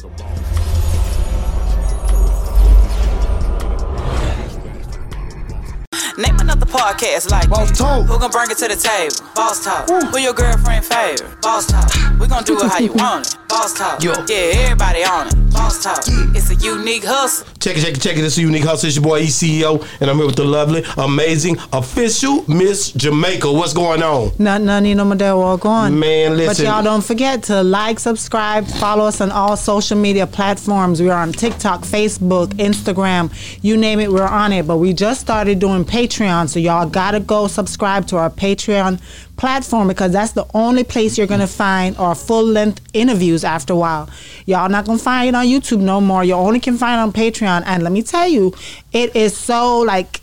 Name another podcast like Boss. Talk. Who gon' bring it to the table? Boss Talk. Who your girlfriend favorite? Boss Talk. We gon' do it how you want it. Boss Talk. Yo. Yeah, everybody on it. Boss Talk. It's a unique hustle. Check it, check it, check it. This is Unique Hustle. It's your boy ECEO, and I'm here with the lovely, amazing, official Miss Jamaica. What's going on? Not none you know my dad walk on. Man, listen. But y'all don't forget to like, subscribe, follow us on all social media platforms. We're on TikTok, Facebook, Instagram, you name it, we're on it. But we just started doing Patreon, so y'all gotta go subscribe to our Patreon platform because that's the only place you're gonna find our full length interviews after a while. Y'all not gonna find it on YouTube no more. You only can find it on Patreon. And let me tell you, it is so like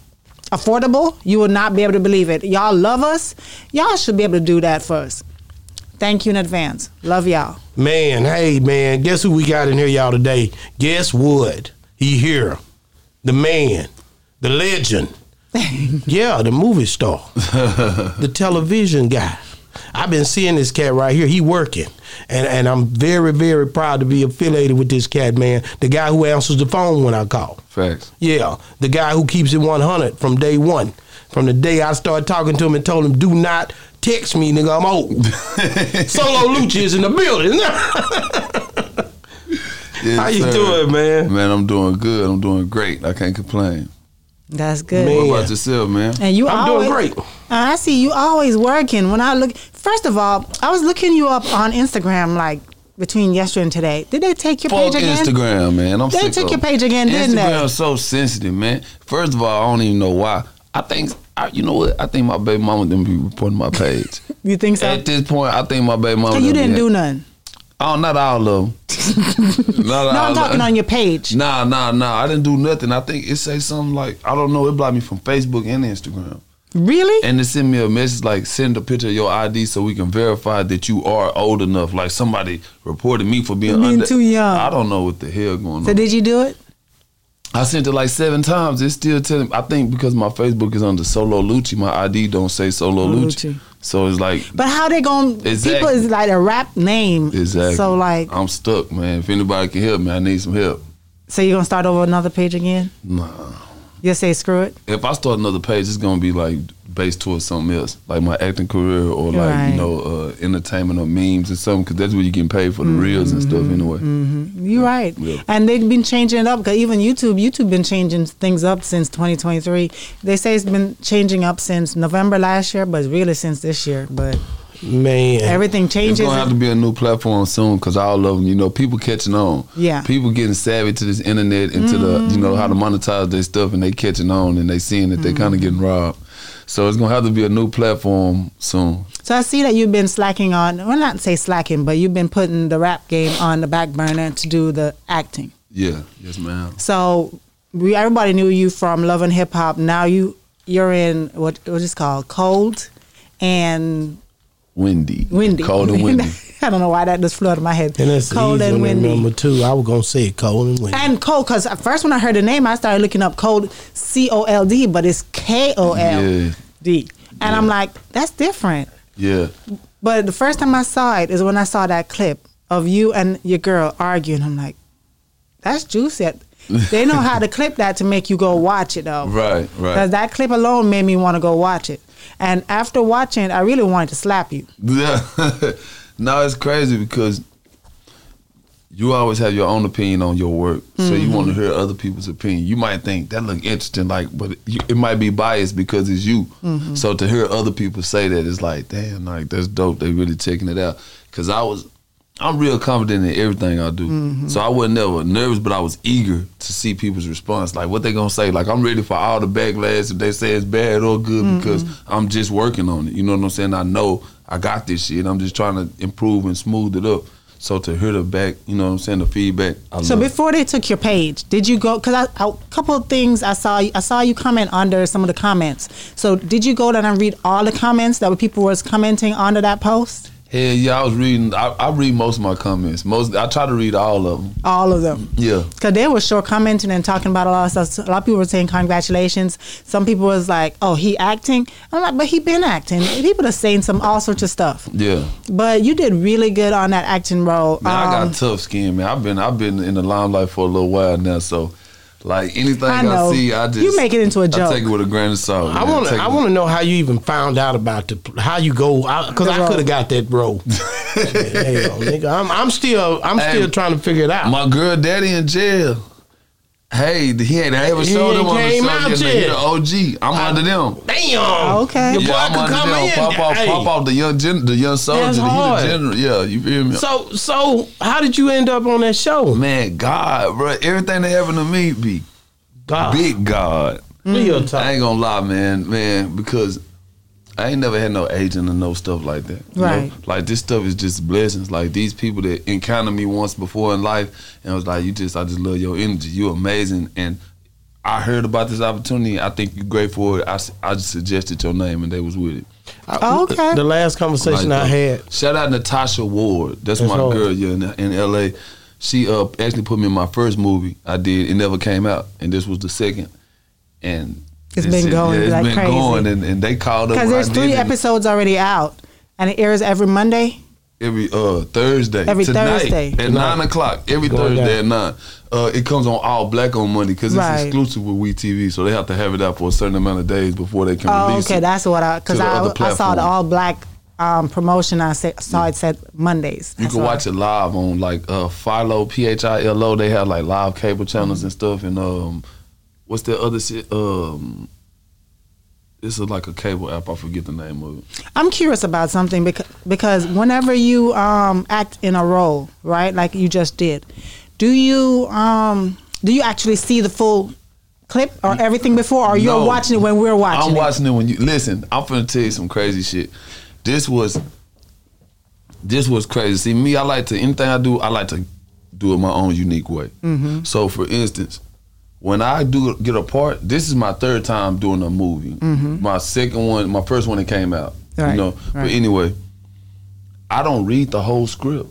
affordable, you will not be able to believe it. Y'all love us. Y'all should be able to do that for us. Thank you in advance. Love y'all. Man, hey, man, guess who we got in here, y'all, today? Guess what? He here. The man, the legend. yeah, the movie star, the television guy. I've been seeing this cat right here. He working, and and I'm very very proud to be affiliated with this cat, man. The guy who answers the phone when I call. Facts. Yeah, the guy who keeps it 100 from day one. From the day I started talking to him and told him, do not text me, nigga, I'm old. Solo Lucci is in the building. Yes, How you sir. doing, man? Man, I'm doing good. I'm doing great. I can't complain. That's good. Man. What about yourself, man? And you I'm doing great. Uh, I see you always working. When I look, first of all, I was looking you up on Instagram like between yesterday and today. Did they take your Fuck page again? Instagram, man. I'm They took your page again, didn't they? Instagram's so sensitive, man. First of all, I don't even know why. I think, I, you know what? I think my baby mama didn't be reporting my page. You think so? At this point, I think my baby mama. So you didn't do nothing. Oh, not all of them. not No, all I'm talking of- on your page. Nah, nah, nah. I didn't do nothing. I think it say something like I don't know. It blocked me from Facebook and Instagram, Really? and it sent me a message like send a picture of your ID so we can verify that you are old enough. Like somebody reported me for being, Being under, too young. I don't know what the hell going so on. So did you do it? I sent it like seven times. It's still telling. I think because my Facebook is under Solo Lucci, my ID don't say Solo Lucci. Lucci. So it's like But how they going Exactly. people is like a rap name. exactly. So like I'm stuck, man. If anybody can help me, I need some help. so you're gonna start over another page again? Nah. You'll say screw it? if I start another page, it's gonna be like based towards something else, like my acting career or like Right. you know uh, entertainment or memes or something, because that's where you getting paid for the reels and stuff anyway. You're right. Yeah. And they've been changing it up because even YouTube, YouTube been changing things up since 2023. They say it's been changing up since November last year, but really since this year. But Man. everything changes. It's changes. gonna have to be a new platform soon, because all of them, you know, people catching on. Yeah. people getting savvy to this internet and to the mm-hmm. you know how to monetize their stuff, and they catching on and they seeing that they mm-hmm. kind of getting robbed. So it's gonna have to be a new platform soon. so I see that you've been slacking on, well, not say slacking, but you've been putting the rap game on the back burner to do the acting. Yeah, yes, ma'am. So we everybody knew you from Love and Hip Hop. Now you you're in what what is it called Cold and Windy, Windy. cold and windy. I don't know why that just flew out of my head. and that's Cold easy and one to windy. remember too. I was gonna say cold and windy. And cold, because at first when I heard the name, I started looking up cold, C O L D, but it's K O L D. And I'm like, that's different. Yeah, But the first time I saw it is when I saw that clip of you and your girl arguing. I'm like, that's juicy. They know how to clip that to make you go watch it though. right, right. Because right. that clip alone made me want to go watch it. And after watching I really wanted to slap you. Yeah. no, it's crazy because you always have your own opinion on your work, so you mm-hmm. want to hear other people's opinion. You might think that look interesting, like, but it might be biased because it's you. Mm-hmm. So to hear other people say that, it's like, damn, like that's dope. They really checking it out. Because I was, I'm real confident in everything I do. Mm-hmm. So I wasn't never nervous, but I was eager to see people's response. Like what they gonna say. Like I'm ready for all the backlash if they say it's bad or good mm-hmm. because I'm just working on it. You know what I'm saying? I know I got this shit. I'm just trying to improve and smooth it up. So to hear the back, you know what I'm saying, the feedback. I So love before they took your page, did you go? Because I, a couple of things I saw. I saw you comment under some of the comments. So did you go down and read all the comments that people was commenting under that post? Hell yeah, I was reading. I, I read most of my comments. Most I try to read all of them. All of them. Yeah. Because they were short commenting and talking about a lot of stuff. A lot of people were saying congratulations. Some people was like, "Oh, he acting." I'm like, "But he been acting." People are saying some all sorts of stuff. Yeah. But you did really good on that acting role. Man, I Um, got tough skin, man. I've been I've been in the limelight for a little while now, so like anything I I, see, I just You make it into a I joke. I take it with a grain of salt. I want to. I want to know how you even found out about the how you go because The I could have got that role. Hell, nigga, I'm, I'm still I'm Hey, still trying to figure it out. My girl daddy in jail. Hey, he ain't ever He showed ain't them on the came show out yet. yet. He the OG. I'm under them. Damn. Oh, okay. Your Yeah, boy I'm could under come them. in. Pop off, Hey. pop off the young gen, the young soldier. That's He the general. Yeah, you feel me? So so how did you end up on that show? Man, God, bro, everything that happened to me be God, big God. real I ain't gonna lie, man, man, because I ain't never had no agent or no stuff like that. you know? Right. Like this stuff is just blessings. Like these people that encountered me once before in life, and was like, "You just, I just love your energy. You amazing." And I heard about this opportunity. I think you're great for it. I, s- I just suggested your name, and they was with it. Oh, okay. The last conversation Like, I uh, had. Shout out Natasha Ward. That's, That's my hard. girl. Yeah, in, in L.A. She uh actually put me in my first movie I did. It never came out, and this was the second. And It's this been shit- going yeah, it's like been crazy. going, and, and they called up Because there's I three did it episodes already out, and it airs every Monday. every uh Thursday. Every tonight, Thursday. at nine o'clock. Every Going Thursday down. at nine. Uh, it comes on ALLBLK on Monday because it's Right. exclusive with We TV, so they have to have it out for a certain amount of days before they can Oh, release okay, it. that's what I because I, I saw the all black um, promotion. I sa- saw it said Mondays. You That's can why. watch it live on like uh Philo, P H I L O. They have like live cable channels and stuff. And um, what's the other shit? Um, this is like a cable app. I forget the name of it. I'm curious about something because because whenever you um, act in a role, right, like you just did, do you um, do you actually see the full clip or everything before, or you're No. watching it when we're watching I'm it? watching it when you listen. I'm finna tell you some crazy shit. This was this was crazy. See, me, I like to anything I do, I like to do it my own unique way. Mm-hmm. So, for instance, when I do get a part, this is my third time doing a movie. My second one, my first one that came out. Mm-hmm. Right, You know, but anyway, I don't read the whole script.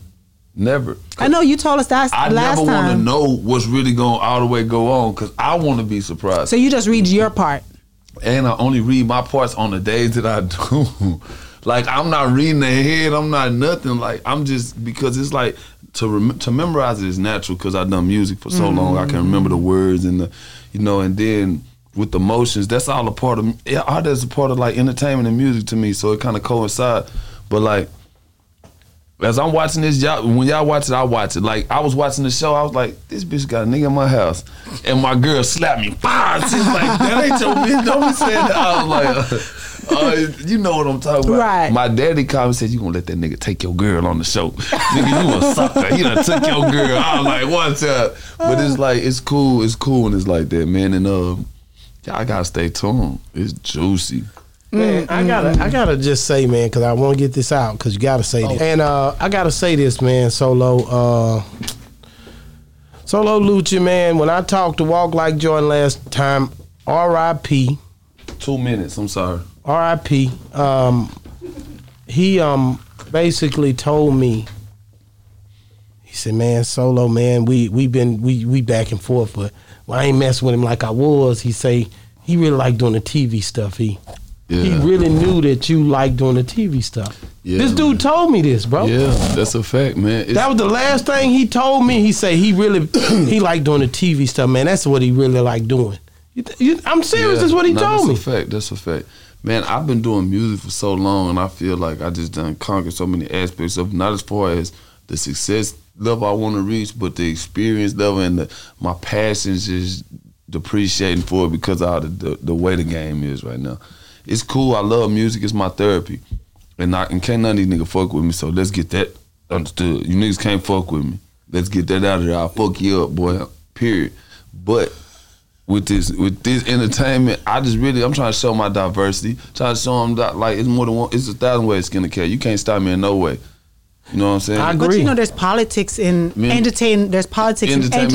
Never. I know you told us that I last never want to know what's really going all the way go on because I want to be surprised So you just read your part. and I only read my parts on the days that I do. like I'm not reading ahead. I'm not nothing. Like I'm just because it's like to rem- to memorize it is natural because I've done music for so mm-hmm. long. I can remember the words and the, you know, and then with the motions, that's all a part of. Yeah, all that's a part of like entertainment and music to me. So it kind of coincide. But like as I'm watching this, y'all when y'all watch it, I watch it. Like I was watching the show, I was like, this bitch got a nigga in my house, and my girl slapped me. Bah! She's like, that ain't your bitch. Don't be saying that. I was like, uh, you know what I'm talking about. Right. My daddy called and said, you gonna let that nigga take your girl on the show? nigga, you a sucker. He done took your girl. I was like, one time, but it's like it's cool. It's cool when it's like that, man. And uh, y'all gotta stay tuned. It's juicy. Man, I gotta, I gotta just say, man, because I want to get this out, because you gotta say this, and uh, I gotta say this, man, Solo, uh, Solo Lucci, man. When I talked to Walk Like Jordan last time, R.I.P. Two minutes. I'm sorry. R.I.P. Um, he um basically told me. He said, "Man, Solo, man, we we been we we back and forth, but I ain't messing with him like I was." He say he really like doing the TV stuff. He he really knew that you like doing the TV stuff. Yeah, this dude man. told me this, bro. Yeah, that's a fact, man. It's- That was the last thing he told me. He said he really he like doing the TV stuff, man. That's what he really like doing. You th- you- I'm serious. Yeah, That's what he no, told me. That's a fact. That's a fact. Man, I've been doing music for so long, and I feel like I just done conquered so many aspects of not as far as the success level I want to reach, but the experience level and the, my passions is depreciating for it because of the, the the way the game is right now. It's cool. I love music. It's my therapy, and I and can't none of these niggas fuck with me. So let's get that understood. You niggas can't fuck with me. Let's get that out of there. I'll fuck you up, boy. Period. But with this with this entertainment, I just really I'm trying to show my diversity. Trying to show them that like it's more than one. It's a thousand ways to skin a cat. You can't stop me in no way. You know what I'm saying? I agree. But agree. you know, there's politics in Me- entertain. There's politics in Entertainment.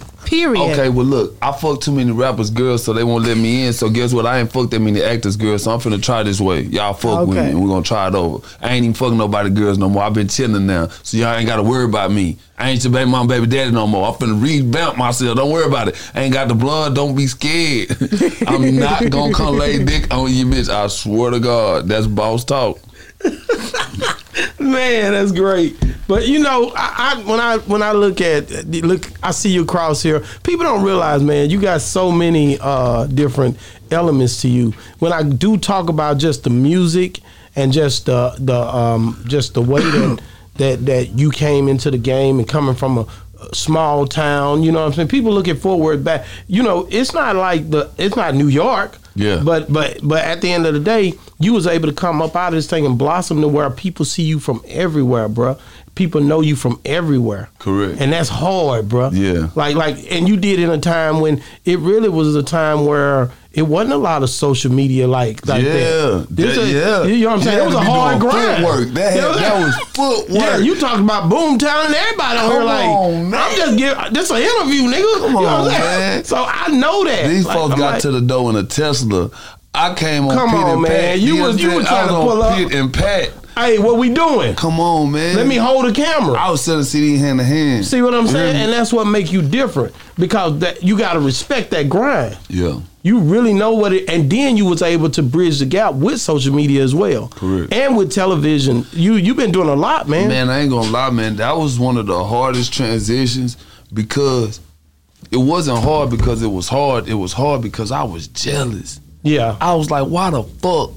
entertainment. Period. Okay, well look, I fuck too many rappers girls, so they won't let me in. So guess what? I ain't fuck that many actors girls, so I'm finna try this way. Y'all fuck with me, and we're gonna try it over. I ain't even fucking nobody girls no more. I've been chilling now, so y'all ain't gotta worry about me. I ain't your baby mom, baby daddy no more. I'm finna revamp myself. Don't worry about it. I ain't got the blood. Don't be scared. I'm not gonna come lay dick on you, bitch. I swear to God, that's boss talk. Man, that's great. But you know, I, I when I when I look at look, I see you across here. People don't realize, man, you got so many uh, different elements to you. When I do talk about just the music and just the the um, just the way that that that you came into the game and coming from a, a small town, you know what I'm saying? People look at Fort Worth back. You know, it's not like the it's not New York. Yeah. But but but at the end of the day, you was able to come up out of this thing and blossom to where people see you from everywhere, bruh. People know you from everywhere. Correct. And that's hard, bruh. Yeah. Like like and you did in a time when it really was a time where it wasn't a lot of social media like like yeah, that. This that- a- yeah. You know what I'm saying? It was a hard grind. Footwork. That, had, that was footwork. Yeah, you talking about Boomtown and everybody on here like on. I'm just giving this an interview, nigga. Come You know on, man. So I know that. These Like, folks I'm got like- to the door in a Tesla. I came on Come Pit on, and man. Pat. You was- you was trying to pull up. Pit and Pat. Hey, what we doing? Come on, man. Let me hold the camera. I was selling CD hand to hand. See what I'm saying? And that's what make you different because that you got to respect that grind. Yeah. You really know what it, and then you was able to bridge the gap with social media as well, Correct. and with television. You you've been doing a lot, man. Man, I ain't gonna lie, man. That was one of the hardest transitions because it wasn't hard because it was hard. It was hard because I was jealous. Yeah, I was like, why the fuck?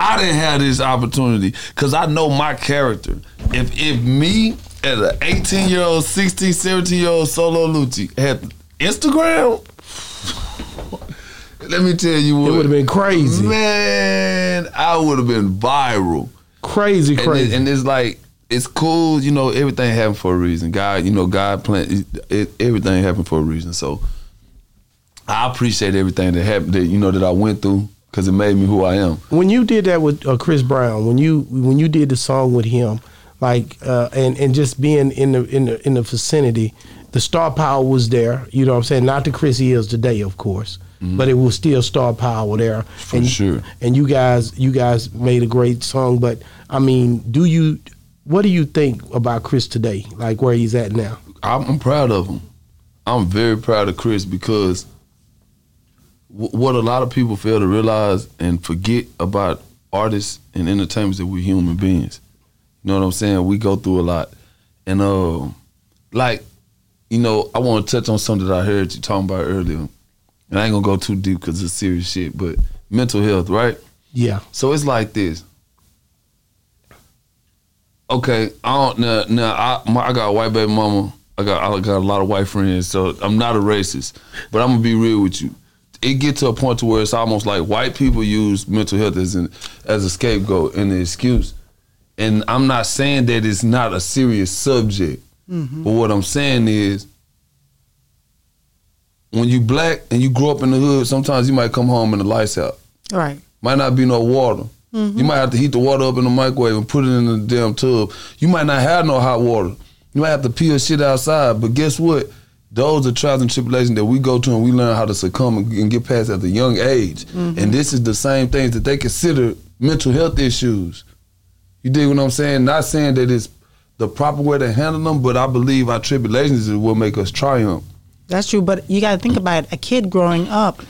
I didn't have this opportunity because I know my character. If if me as an 18 year old, 16, 17 year old solo Lucci had Instagram, let me tell you it would have been crazy, Man, I would have been viral. crazy, And, crazy. it, and it's like it's cool, you know. Everything happened for a reason. God, you know, God planned it, everything happened for a reason. So I appreciate everything that happened. That you know that I went through because it made me who I am. when you did that with uh, Chris Brown, when you when you did the song with him, like uh, and and just being in the in the in the vicinity, the star power was there. You know what I'm saying? Not the Chris he is today, of course, but it was still star power there. For and, sure. And you guys you guys made a great song, but I mean, do you? What do you think about Chris today? Like where he's at now? I'm, I'm proud of him. I'm very proud of Chris because what a lot of people fail to realize and forget about artists and entertainers that we're human beings. You know what I'm saying? We go through a lot, and uh, like, you know, I want to touch on something that I heard you talking about earlier, and I ain't gonna go too deep because it's serious shit. But mental health, right? Yeah. So it's like this. Okay, I don't now. Now I my, I got a white baby mama. I got I got a lot of white friends, so I'm not a racist. But I'm gonna be real with you. It get to a point to where it's almost like white people use mental health as an as a scapegoat and an excuse. And I'm not saying that it's not a serious subject. Mm-hmm. But what I'm saying is when you black and you grow up in the hood, sometimes you might come home and the lights out. Right. Might not be no water. Mm-hmm. You might have to heat the water up in the microwave and put it in the damn tub. You might not have no hot water. You might have to peel shit outside. But guess what? Those are trials and tribulations that we go to and we learn how to succumb and get past at a young age. Mm-hmm. And this is the same things that they consider mental health issues. You dig what I'm saying? Not saying that it's the proper way to handle them, but I believe our tribulations is what make us triumph. That's true, but you got to think about it. A kid growing up,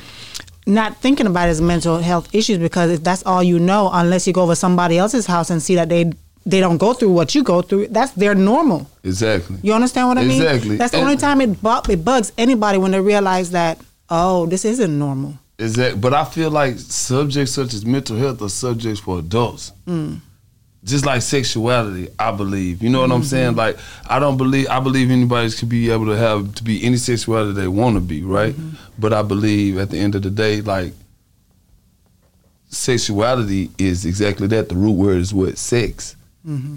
not thinking about his mental health issues because if that's all you know, unless you go over somebody else's house and see that they they don't go through what you go through, that's their normal. Exactly. You understand what I mean? Exactly. That's the And- only time it bu- it bugs anybody when they realize that oh, this isn't normal. Exactly. But I feel like subjects such as mental health are subjects for adults. Mm. Just like sexuality, I believe. You know what I'm mm-hmm. saying? Like I don't believe. I believe anybody could be able to have to be any sexuality they want to be, right? Mm-hmm. But I believe at the end of the day, like sexuality is exactly that. The root word is what sex.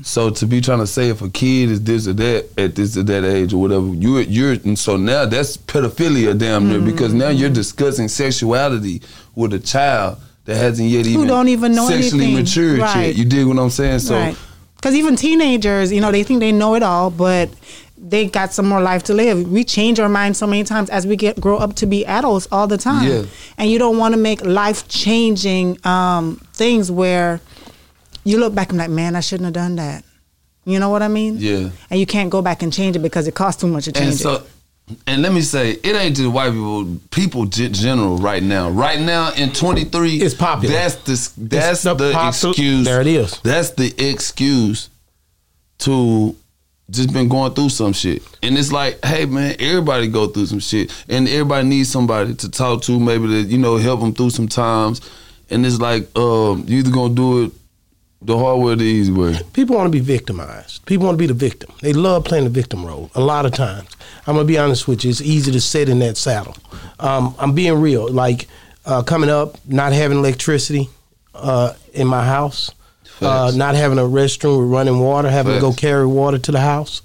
So to be trying to say if a kid is this or that at this or that age or whatever, you're you're and so now that's pedophilia damn near because now you're discussing sexuality with a child that hasn't yet even who don't even know sexually anything. matured Right. yet. You dig what I'm saying? So right. Because even teenagers, you know, they think they know it all, but they got some more life to live. We change our minds so many times as we get grow up to be adults all the time. Yeah. And you don't want to make life changing um, things where you look back and like, man, I shouldn't have done that. You know what I mean? Yeah. And you can't go back and change it because it costs too much to change And so, it. and let me say, it ain't just white people. People gen- right now. Right now in 23, It's popular. That's the that's the the, popu- excuse. there it is. That's the excuse to just been going through some shit. And it's like, hey man, everybody go through some shit, and everybody needs somebody to talk to, maybe to you know help them through some times. And it's like, um, you either gonna do it the hard way or the easy way. People want to be victimized. People want to be the victim. They love playing the victim role a lot of times. I'm gonna be honest with you. It's easy to sit in that saddle. Um, I'm being real. Like uh, coming up, not having electricity uh, in my house, uh, not having a restroom with running water, having to go carry water to the house.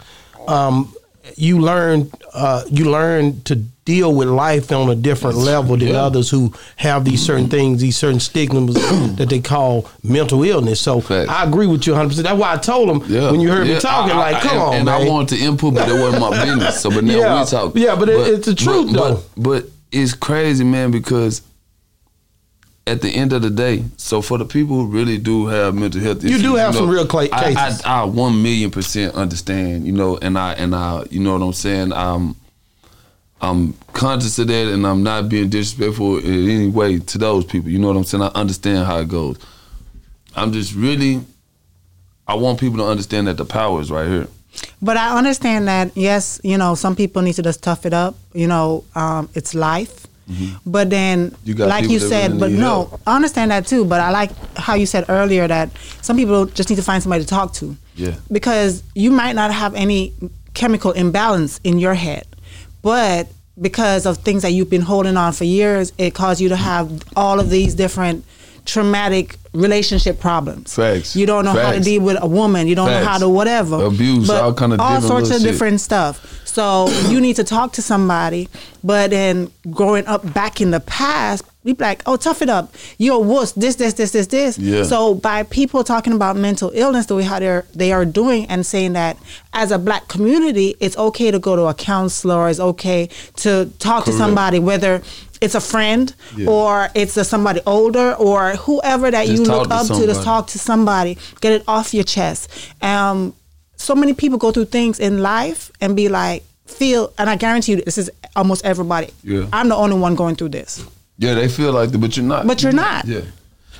Um, you learn. Uh, you learn to deal with life on a different level than Yeah. others who have these certain things, these certain stigmas that they call mental illness. So Facts. I agree with you 100. percent That's why I told them Yeah. when you heard me talking, I- I- like, come and, on, and man. I wanted to input, but it wasn't my business. So, but now Yeah. we talk. Yeah, but it- it's the truth, but, though. But, but it's crazy, man, because at the end of the day, so for the people who really do have mental health issues, You do have some real cla- I- cases. I, I, one million percent understand, you know, and I and I, you know what I'm saying. I'm I'm conscious of that, and I'm not being disrespectful in any way to those people. You know what I'm saying? I understand how it goes. I'm just really, I want people to understand that the power is right here. But I understand that yes, you know, some people need to just tough it up. You know, um, it's life. But then, Mm-hmm. You like you said, but no, help. I understand that too. But I like how you said earlier that some people just need to find somebody to talk to. Yeah. Because you might not have any chemical imbalance in your head, but because of things that you've been holding on for years, it caused you to have all of these different traumatic relationship problems. Facts. You don't know how to deal with a woman. You don't know how to whatever. Abuse, But all kind of all sorts of shit. different stuff. So you need to talk to somebody. But then growing up back in the past, we be like, oh, tough it up. You're a wuss. This, this, this, this, this. Yeah. So by people talking about mental illness the way how they're they are doing and saying that as a black community, it's okay to go to a counselor. It's okay to talk to somebody, whether it's a friend Yeah. or it's a somebody older or whoever that Just you look to up to. somebody. Just talk to somebody. Get it off your chest. Um, so many people go through things in life and be like, feel, and I guarantee you, this is almost everybody. Yeah. I'm the only one going through this, Yeah, they feel like that, but you're not. but you're not. Yeah,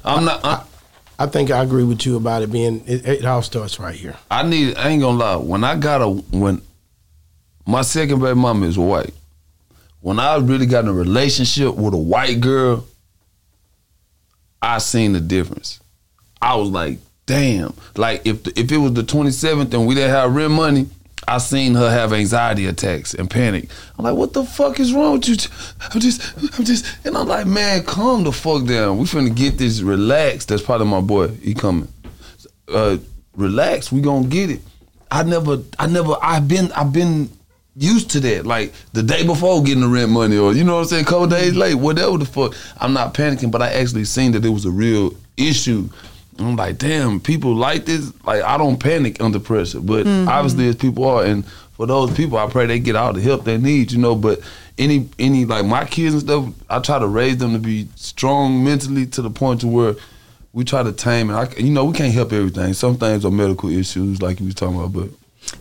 I'm not. I, I think I agree with you about it being. It, it all starts right here. I need. I ain't gonna lie. When I got a when my second baby mama is white. When I really got in a relationship with a white girl, I seen the difference. I was like, damn. Like if the, if it was the 27th and we didn't have rent money, I seen her have anxiety attacks and panic. I'm like, what the fuck is wrong with you? I'm just, I'm just, and I'm like, man, calm the fuck down. We finna get this relaxed. That's probably my boy. He coming. Uh, relax. We gonna get it. I never, I never, I've been, I've been used to that. Like the day before getting the rent money, or you know what I'm saying, a couple days late, whatever the fuck. I'm not panicking, but I actually seen that it was a real issue. I'm like, damn, people like this. Like I don't panic under pressure, but obviously as people are, and for those people, I pray they get all the help they need, you know. But any, any like my kids and stuff, I try to raise them to be strong mentally to the point to where we try to tame it. I, you know, we can't help everything. Some things are medical issues, like you was talking about, but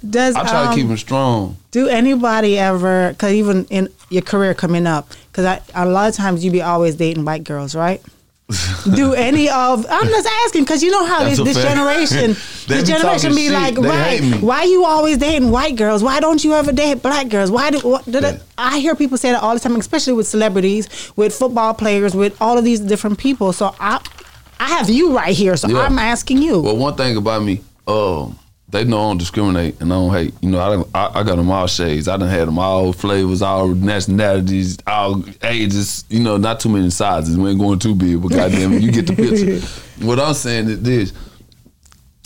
Does I try um, to keep them strong. Do anybody ever? Because even in your career coming up, because a lot of times you be always dating white girls, right? Do any of? I'm just asking because you know how That's this, this generation, this generation be shit. like, They right? Why you always dating white girls? Why don't you ever date black girls? Why do? What, Yeah. I hear people say that all the time, especially with celebrities, with football players, with all of these different people. So I, I have you right here. So Yeah. I'm asking you. Well, one thing about me, um, they know I don't discriminate and I don't hate. You know, I, done, I I got them all shades. I done had them all flavors, all nationalities, all ages. You know, not too many sizes. We ain't going too big, but goddamn it, you get the picture. what I'm saying is this: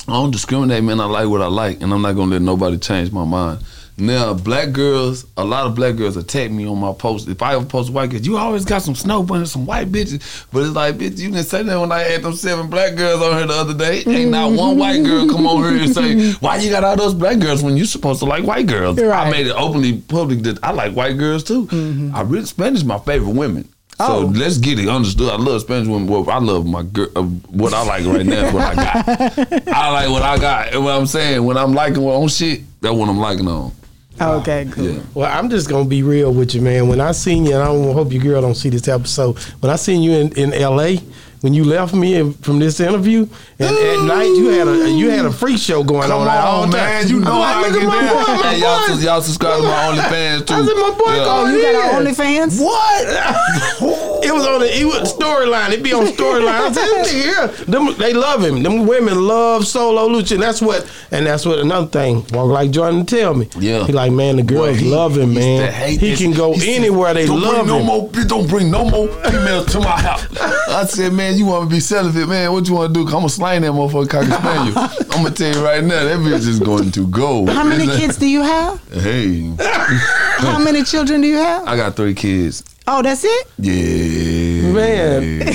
I don't discriminate, man. I like what I like, and I'm not gonna let nobody change my mind. Now, black girls, a lot of black girls attack me on my post. If I ever post white girls, you always got some snow bunnies, some white bitches. But it's like, bitch, you didn't say that when I had them seven black girls on here the other day. Ain't not one white girl come on here and say, why you got all those black girls when you supposed to like white girls? Right. I made it openly public that I like white girls too. I really, Spanish my favorite women. So Oh. let's get it understood. I love Spanish women. Well, I love my girl. Uh, what I like right now is what I got. I like what I got. And what I'm saying, when I'm liking what on shit, that's what I'm liking on. Okay, cool. Yeah. Well, I'm just gonna be real with you, man. When I seen you, and I don't hope your girl don't see this episode. When I seen you in, in L.A., when you left me in, from this interview, and at night you had a you had a freak show going Come on. at all on, times. man. You know I'm I like, get look at my that. boy, my Hey, y'all, y'all subscribe to my OnlyFans too. I said, my boy Yeah. going Oh, you got in. an OnlyFans? What? it was on the it was storyline. It'd be on storyline. I said, this nigga here, them, they love him. Them women love Solo Lucci. And that's what, and that's what another thing. Walk like Jordan tell me. Yeah. he like man, the girls Boy, he- love him, man. hate He this. can go He said, anywhere. They don't love bring no him. more. Don't bring no more females to my house. I said, man, you want to be celibate, man? What you want to do? I'm gonna slang that motherfucker cocker spaniel. I'm gonna tell you right now, that bitch is going to go. How many kids do you have? Hey, How many children do you have? I got three kids. Oh, that's it? Yeah, Man.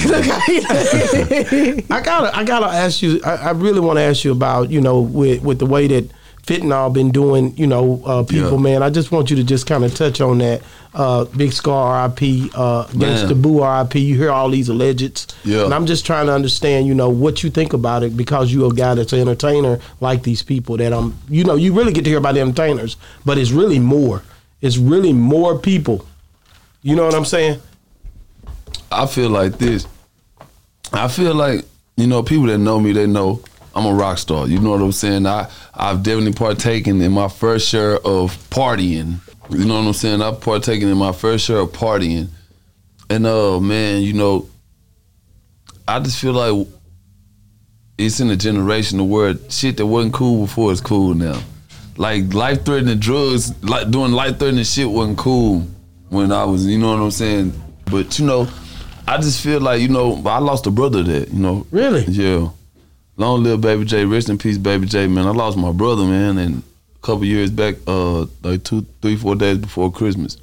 I gotta, I gotta ask you. I, I really want to ask you about, you know, with with the way that fentanyl been doing, you know, uh, people, Yeah. man. I just want you to just kind of touch on that. Uh, Big Scarr, R.I.P. Uh, Gangsta Boo, R.I.P. You hear all these allegeds, Yeah. and I'm just trying to understand, you know, what you think about it because you're a guy that's an entertainer like these people. That I'm, you know, you really get to hear about the entertainers, but it's really more. It's really more people. You know what I'm saying? I feel like this. I feel like you know people that know me, they know I'm a rock star. You know what I'm saying? I I've definitely partaken in my first share of partying. You know what I'm saying? I've partaken in my first share of partying, and uh man, you know, I just feel like it's in a generation where shit that wasn't cool before is cool now. Like life threatening drugs, like doing life threatening shit wasn't cool when I was, you know what I'm saying? But you know, I just feel like, you know, I lost a brother that, you know. Really? Yeah. Long live Baby J, rest in peace, Baby J, man. I lost my brother, man, and a couple years back, uh, like two, three, four days before Christmas.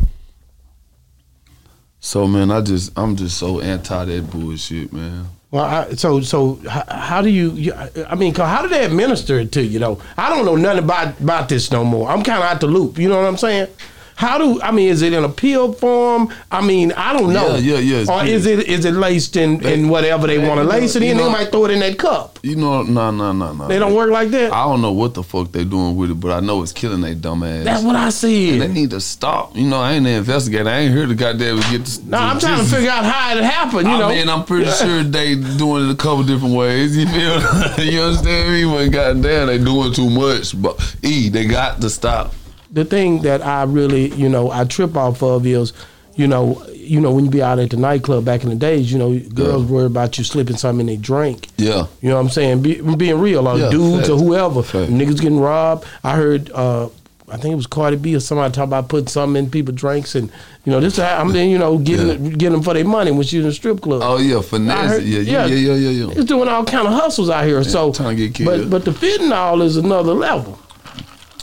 So man, I just I'm just so anti that bullshit, man. Well, I, so so how, how do you, you? I mean, how do they administer it to you? Though I don't know nothing about about this no more. I'm kind of out the loop. You know what I'm saying? How do I mean? Is it in a pill form? I mean, I don't know. Yeah, yeah, yeah, Or is it is it laced in, in whatever they Hey, want to lace it in? know- they might throw it in that cup. You know, no, no, no, no. They don't work like that. I don't know what the fuck they doing with it, but I know it's killing they dumb ass. That's what I And see. they need to stop. You know, I ain't an investigator. I ain't here to goddamn get. The, No, I'm trying to figure out how it happened. You know, I mean, I'm pretty sure they doing it a couple different ways. You feel? you understand me? But goddamn, they doing too much. But e, they got to stop. The thing that I really, you know, I trip off of is, you know, you know, when you be out at the nightclub back in the days, you know, girls worry about you slipping something in their drink. Yeah. You know what I'm saying? Be, being real, or Yeah, dudes or whoever, Fact. niggas getting robbed. I heard, uh, I think it was Cardi B or somebody talk about putting something in people's drinks, and you know, this I mean, you know, getting Yeah. getting them for their money when she was in a strip club. Oh yeah, finesse. yeah, yeah, yeah, yeah, yeah, yeah. It's doing all kind of hustles out here. so, trying to get but killed. but the fentanyl is another level.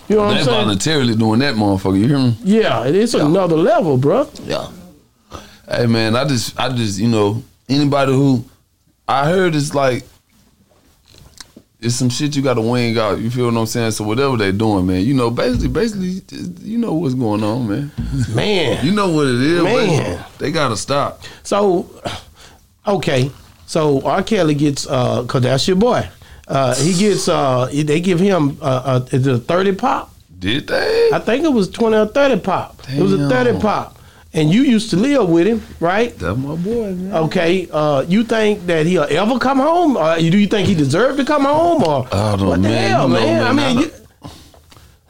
You know what They I'm saying? voluntarily doing that, motherfucker. You hear me? Yeah, it is another level, bro. Yeah. Hey man, I just I just you know anybody who I heard it's like it's some shit you got to wing out. You feel what I'm saying? So whatever they doing, man, you know, basically, basically, you know what's going on, man. Man. You know what it is, Man. man. They gotta stop. So, okay. So R. Kelly gets, uh, cause that's your boy. Uh, he gets, uh, they give him, uh, uh, is it a 30 pop? Did they? I think it was 20 or 30 pop. It was a 30 pop. And you used to live with him, right? That's my boy, man. Okay. Uh, you think that he'll ever come home? Or do you think he deserved to come home? Or I don't know, what the man. hell, You know, man? I mean, I you,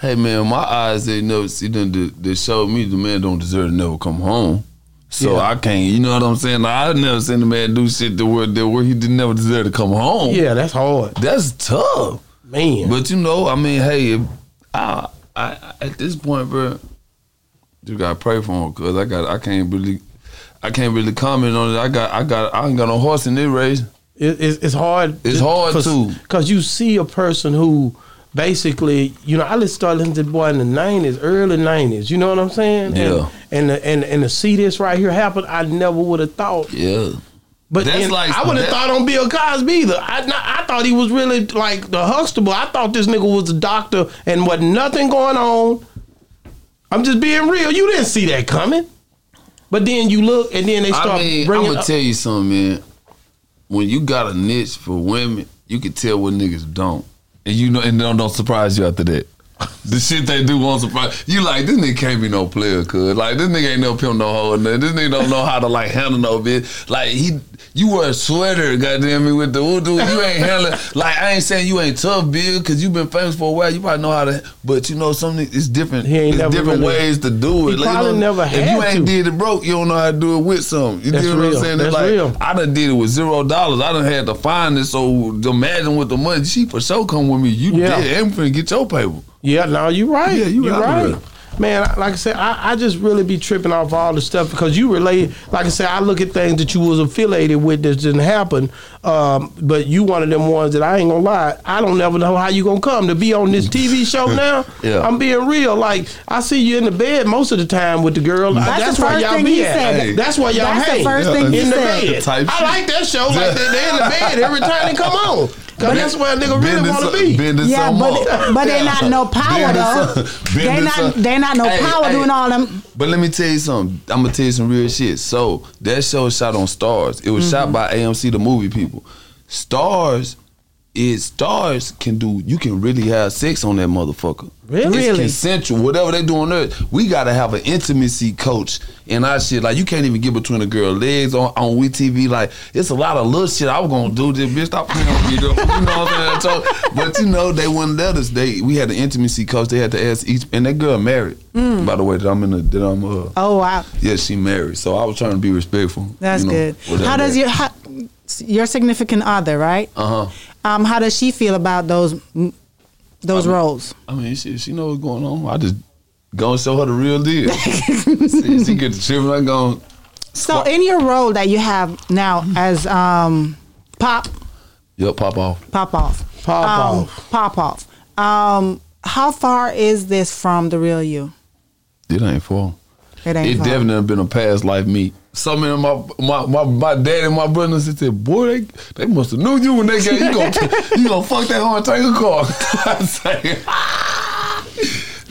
Hey man, my eyes they never see them. They, they showed me the man don't deserve to never come home. So Yeah. I can't. You know what I'm saying? I've never seen a man do shit that where, that where he didn't never deserve to come home. yeah, that's hard, That's tough. man. But you know, I mean, hey, I, I at this point, bro, you gotta pray for him because I got I can't really I can't really comment on it. I got I got I ain't got no horse in this race. It, it's, it's hard. It's hard, too. because you see a person who basically, you know, I just started listening to the boy in the nineties, early nineties. You know what I'm saying? Yeah. And and and, and to see this right here happen, I never would have thought. Yeah. But That's like- I wouldn't have thought on Bill Cosby either. I not, I thought he was really like the Huxtable. I thought this nigga was a doctor and wasn't nothing going on. I'm just being real. You didn't see that coming. But then you look and then they start I mean, I'm gonna up- tell you something, man. When you got a niche for women, you can tell what niggas don't, and you know, and don't, don't surprise you after that. The shit they do won't surprise you. Like this nigga can't be no player, cuz like this nigga ain't no pimp no hoe. nothing. This nigga don't know how to like handle no bitch. Like he, you wear a sweater, goddamn me with the voodoo. You ain't handling. Like I ain't saying you ain't tough, Bill, cause you've been famous for a while. You probably know how to. But you know something. It's different. He ain't different really- ways to do it. He Like, you probably know, never If you ain't to. did it broke, you don't know how to do it with something. You That's know what real. I'm saying? That's like, real. I done did it with zero dollars. I done had to find it. So imagine with the money, she for sure come with me. You Yeah. did. I'm finna get your paper. Yeah, no, you right. Yeah, you you right. Man, like I said, I, I just really be tripping off all the stuff because you relate. Like I said, I look at things that you was affiliated with that didn't happen, um, but you one of them ones that I ain't gonna lie. I don't never know how you gonna come to be on this TV show now. Yeah. I'm being real. Like I see you in the bed most of the time with the girl. That's That's, the where first y'all thing be he at. said. Hey. That's why y'all hate. That's the first thing in he the said. bed. I like that show. Like they, they in the bed every time they come on. Cause that's where a nigga really want to be. bend this Yeah, some but more. but they not no power Bend though. some- They not some- they not no Hey, power hey. doing all them. But let me tell you something. I'm gonna tell you some real shit. So that show was shot on Starz. It was Mm-hmm. shot by AMC, the movie people. Starz is Starz can do. You can really have sex on that motherfucker. Really? It's consensual. Whatever they do on earth, we gotta have an intimacy coach in our shit. Like you can't even get between a girl legs on on we TV. Like it's a lot of little shit I was gonna do. This bitch stop playing with me, girl. You know what I'm saying? So, but you know they wouldn't let us. They we had an intimacy coach. They had to ask each, and that girl married. Mm. By the way, that I'm in the that I'm uh, Oh wow, yeah, she married. So I was trying to be respectful. that's you know, good. How does your how, your significant other right? Uh huh. Um, how does she feel about those those roles? I mean, she she know what's going on. I just go and show her the real deal. see, she get the trip. I go. So in your role that you have now as um, pop Yep, pop off. pop off Pop um, off. pop off. Um, how far is this from the real you? It ain't far. It ain't It far. definitely been a past life me. Some of my my my, my dad and my brothers they said, boy, they, they must have knew you when they got you gonna you gonna fuck that horn take a car. I say,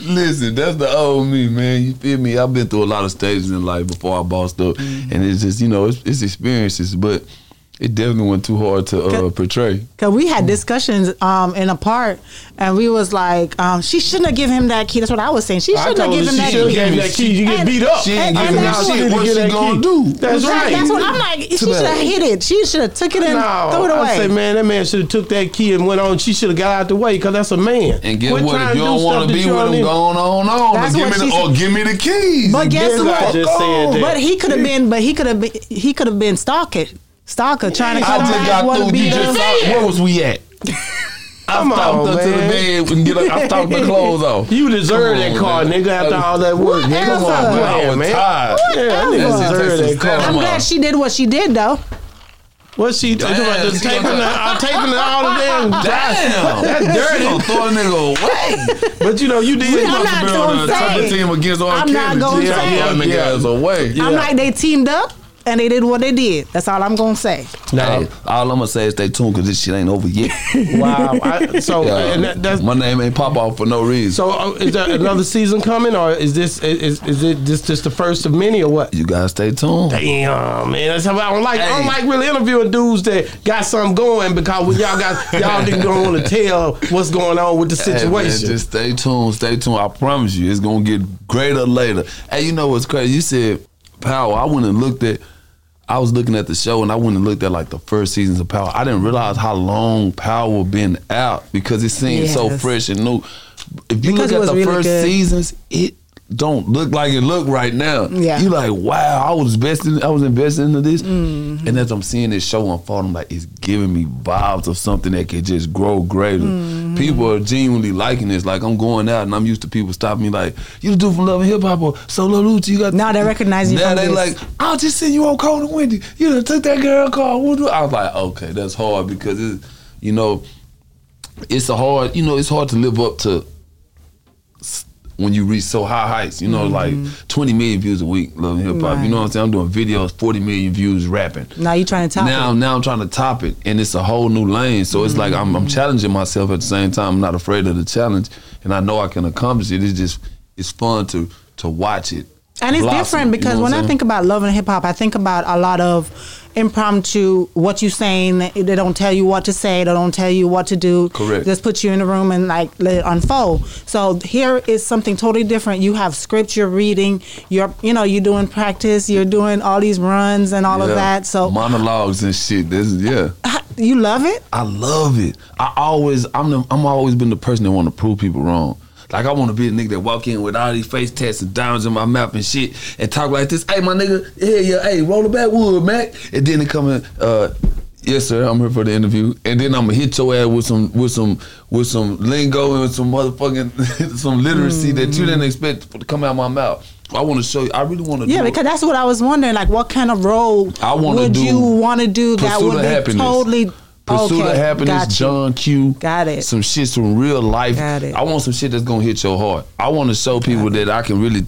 Listen, that's the old me, man. You feel me? I've been through a lot of stages in life before I bossed up, Mm-hmm. and it's just you know it's, it's experiences, but it definitely went too hard to uh, Good. portray. Cause we had discussions um in a part, and we was like, um, she shouldn't have given him that key. That's what I was saying. She shouldn't have given she that should key. gave him that key. You get And- beat up. She ain't And- giving and that that's shit. what- What Get she that gonna key. do? That's That- right. That's what I'm like. She should have hit it. She should have took it and No, threw it away. I say, man, that man should have took that key and went on. She should have got out the way because that's a man. And guess Quit what? trying If you to don't do want stuff to that be you with don't him, need- go on, on, on. That's Or give, what me the, she or give me the keys. But guess Guess what? I just said that. But he could have been. But he could have been. He could have been stalker, stalker trying to I come just back. got Want to through. beat You just us. saw, where was we at? I Come stopped on, up to the bed and get. A, I stopped the clothes off. You deserve Come that on, car, man. nigga, after all that work. Nigga. Come on, Whatever. man, I was man. tired. Yeah, that Whatever. nigga That deserve shit that takes car. some I'm glad she did what she did though. What she Damn, doing? Just she taping, gonna- the, uh, taping the, all the damn. Damn, That's She dirty. gonna throw a nigga away. But you know, you did. See, He I'm must not gonna on the top of the say. team against R. I'm Kelly. not gonna Yeah, say. yeah, nigga Yeah. ass away. I'm like they teamed up and they did what they did. That's all I'm gonna say. No. Hey, all I'm gonna say is stay tuned because this shit ain't over yet. Wow. I, so, Yeah. and that, that's. My name ain't pop off for no reason. So, uh, is there another season coming, or is this is is it just just the first of many, or what? you guys stay tuned. Damn, man, that's how I don't like. I don't like really interviewing dudes that got something going because when y'all got y'all niggas don't want to tell what's going on with the Hey, man, situation. just stay tuned, stay tuned. I promise you, it's gonna get greater later. Hey, you know what's crazy? You said Power. I went and looked at. I was looking at the show and I went and looked at like the first seasons of Power. I didn't realize how long Power been out because it seemed so fresh and new. If you Because look at the really first good. seasons, it don't look like it look right now. Yeah. You like, wow, I was investing, I was investing into this. Mm-hmm. And as I'm seeing this show unfold, I'm like, it's giving me vibes of something that could just grow greater. Mm-hmm. People are genuinely liking this. Like I'm going out and I'm used to people stopping me like, you the dude from Love and Hip Hop or Solo Lucci, you got Now they recognize you Now they this. like, I'll just send you on Cold and Windy. You done took that girl. What I was like, okay, that's hard because it's, you know, it's a hard, you know, it's hard to live up to when you reach so high heights. You know, like 20 million views a week, love hip hop. You Mm-hmm. Know what I'm saying? I'm doing videos, 40 million views rapping. Now you trying to top now, it. now I'm trying to top it, and it's a whole new lane. So it's like I'm, I'm Mm-hmm. challenging myself at the same time. I'm not afraid of the challenge, and I know I can accomplish it. It's just it's fun to to watch it. And it's blossom, different you because know when I think about love and hip hop, I think about a lot of impromptu what you saying. They don't tell you what to say. They don't tell you what to do. Correct. Just put you in the room and like let it unfold. So here is something totally different. You have script you're reading. You're you know you're doing practice. You're doing all these runs and all of that. So monologues and shit. This is yeah. Uh, you love it. I love it. I always, I'm, the, I'm always been the person that want to prove people wrong. Like I want to be a nigga that walk in with all these face tats and diamonds in my mouth and shit, and talk like this. Hey, my nigga, yeah, yeah, hey, roll the backwood, Mac. And then they come in, uh, yes, sir, I'm here for the interview. And then I'm gonna hit your ass with some, with some, with some lingo and some motherfucking, some literacy that you didn't expect to come out of my mouth. I want to show you. I really want to. Yeah, do it. because that's what I was wondering. Like, what kind of role I wanna would do you want to do that would be Happiness. totally Pursuit okay, of Happiness. John Q. Got it. Some shit, from real life. Got it. I want some shit that's gonna hit your heart. I want to show people that I can really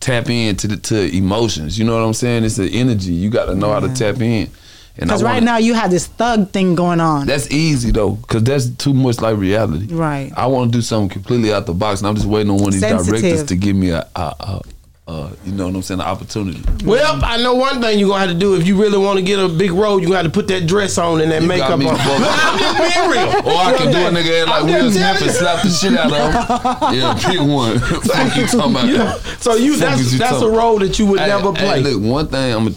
tap into the to emotions. You know what I'm saying? It's the energy. You got to know how to tap in. And Because right now you have this thug thing going on. that's easy though, because that's too much like reality. Right. I want to do something completely out the box, and I'm just waiting on one of these Sensitive. directors to give me a, a, a, a, you know what I'm saying, an opportunity. Well, I know one thing you're gonna have to do if you really want to get a big role. You got to put that dress on and that You makeup on. me. I'm just being real. Or I can do a nigga head like I'm Will just Smith telling and slap the shit out of him. Yeah, pick one. Fuck you talking about? You know, so you that's you that's a role that you would Hey, never hey, play. look, one thing I'm. A,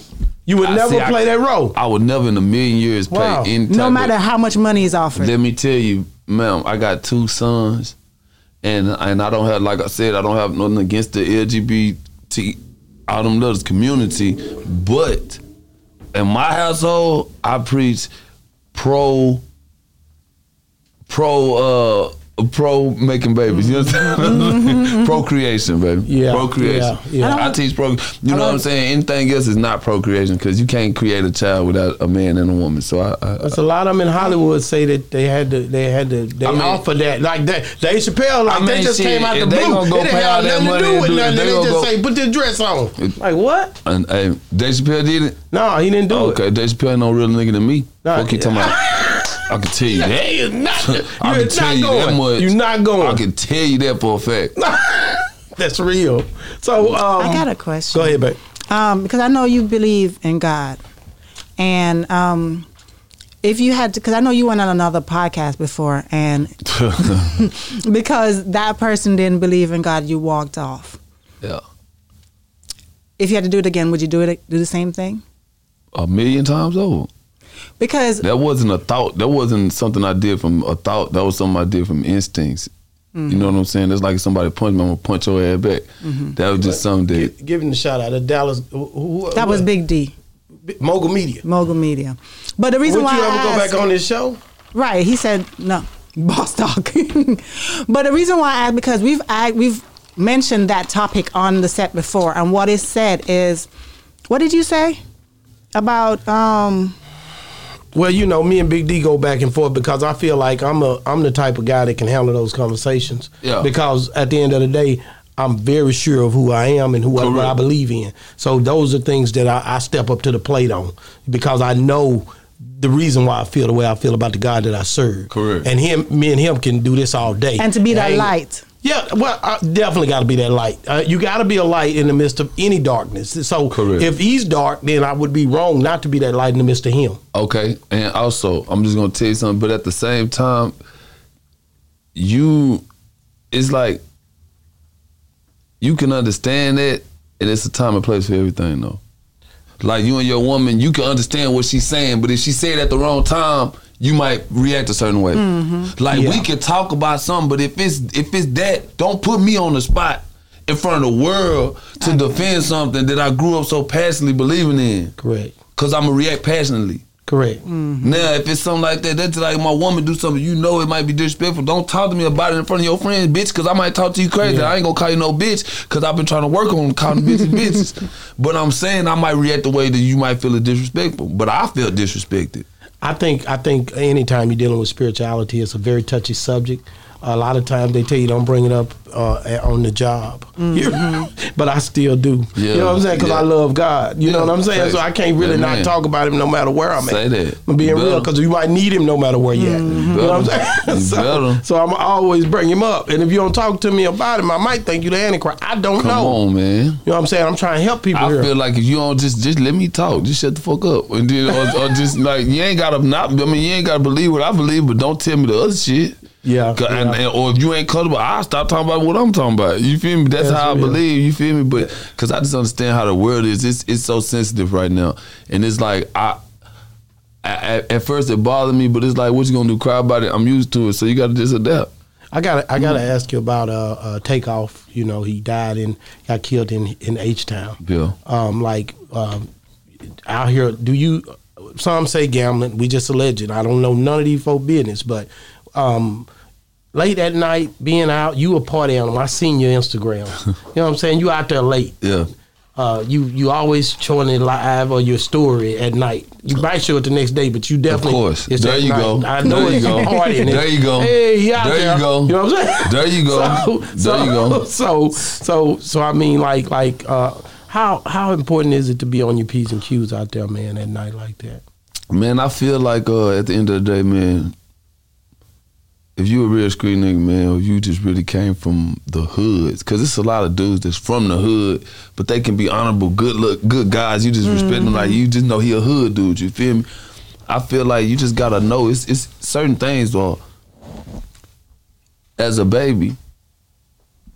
you would I never see, I- play that role. I would never in a million years play Wow. any type no matter of, how much money is offered. Let me tell you, ma'am, I got two sons, and and I don't have, like I said, I don't have nothing against the LGBT, all them little community, but in my household, I preach pro, pro, uh, pro making babies. You know what I'm saying? Procreation, baby. Yeah, Procreation. yeah, yeah. I, teach pro. You know what I'm saying? Anything else is not procreation because you can't create a child without a man and a woman. So I, I, There's a lot of them in Hollywood say that they had to, they had to, they I mean- offer that. Like that, Dave Chappelle, like I they just shit, came out the if they blue. gonna go it didn't have nothing to do with do nothing. they They, just go- say, put this dress on. Like what? and hey, Dave Chappelle did it. No, he didn't do oh, Okay, it. Dave Chappelle ain't no real nigga than me. Nah, Fuck you talking about? I can tell you that. He is not. I You're can tell not you that much. You're not going. I can tell you that for a fact. That's real. So um, I got a question. Go ahead, babe. Um, because I know you believe in God, and um, if you had to, because I know you went on another podcast before, and because that person didn't believe in God, you walked off. yeah, If you had to do it again, would you do it? Do the same thing? a million times over. Because That wasn't a thought. That wasn't something I did from a thought. That was something I did from instincts. Mm-hmm. You know what I'm saying? It's like somebody punched me, I'm gonna punch your ass back. Mm-hmm. That was just something that. Gi- Give him the shout out. The Dallas. Who, who, that was Big D, Mogul Media. Mogul Media. But the reason Would why you I ever go asked- back on this show? Right. He said no. Boss talk. but the reason why I asked because we've I, we've mentioned that topic on the set before, and what is said is, what did you say about um? Well, you know, me and Big D go back and forth because I feel like I'm a I'm the type of guy that can handle those conversations. Yeah. Because at the end of the day, I'm very sure of who I am and who I, what I believe in. So those are things that I, I step up to the plate on because I know the reason why I feel the way I feel about the God that I serve. Correct. And him, me and him can do this all day. And to be that light. Yeah, well, I definitely got to be that light. Uh, you got to be a light in the midst of any darkness. So Correct. if he's dark, then I would be wrong not to be that light in the midst of him. Okay, and also I'm just gonna tell you something, but at the same time, you, it's like you can understand it, and it's a time and place for everything, though. Like you and your woman, you can understand what she's saying, but if she said at the wrong time, you might react a certain way. Mm-hmm. Like we Yeah. can talk about something, but if it's if it's that, don't put me on the spot in front of the world to defend something that I grew up so passionately believing in. Correct. Cause I'm gonna react passionately. Correct. Mm-hmm. Now, if it's something like that, that's like my woman do something you know it might be disrespectful. Don't talk to me about it in front of your friends, bitch, because I might talk to you crazy. Yeah. I ain't gonna call you no bitch because I've been trying to work on calling bitches bitches. But I'm saying I might react the way that you might feel disrespectful, but I feel disrespected. I think I think anytime you're dealing with spirituality, it's a very touchy subject. A lot of times they tell you don't bring it up uh, on the job, but I still do. Yeah. You know what I'm saying? Because I love God. You know what I'm saying? So I can't really not talk about him no matter where I'm Say at. that. I'm being real because you might need him no matter where you're at. You know what I'm saying? So, so I'm always bring him up. And if you don't talk to me about him, I might think you the Antichrist. I don't Come know. on, man. You know what I'm saying? I'm trying to help people I here. feel like if you don't just just let me talk, just shut the fuck up, and then or, or just like you ain't gotta not. I mean, you ain't gotta believe what I believe, but don't tell me the other shit. Yeah, And, yeah. and- or if you ain't comfortable, I'll stop talking about what I'm talking about. You feel me? That's, That's how I real. believe. You feel me? But because I just understand how the world is. It's it's so sensitive right now, and it's like I. At, at first it bothered me, but it's like, what you gonna do? Cry about it? I'm used to it, so you got to just adapt. I got I got to Mm. ask you about uh, uh takeoff. You know, he died in got killed in in H Town. Yeah. Um, like um, out here, do you? Some say gambling. We just alleged. I don't know none of these folk business, but um, late at night, being out, you a party animal. I seen your Instagram. you know what I'm saying? You out there late. Yeah. Uh, you you always showing it live or your story at night. You might show it the next day, but you definitely Of course. it's There you night. go. I know There you it's go. a party. There you go. Hey, he out There you go. You know what I'm saying? There you go. So, There so, you go. So so so I mean like like uh, how how important is it to be on your p's and q's out there, man, at night like that? Man, I feel like uh, at the end of the day, man, if you a real street nigga, man, or you just really came from the hoods, because it's a lot of dudes that's from the hood, but they can be honorable, good look, good guys. You just respect them like mm-hmm. you just know he a hood dude. You feel me? I feel like you just gotta know it's it's certain things, though. As a baby,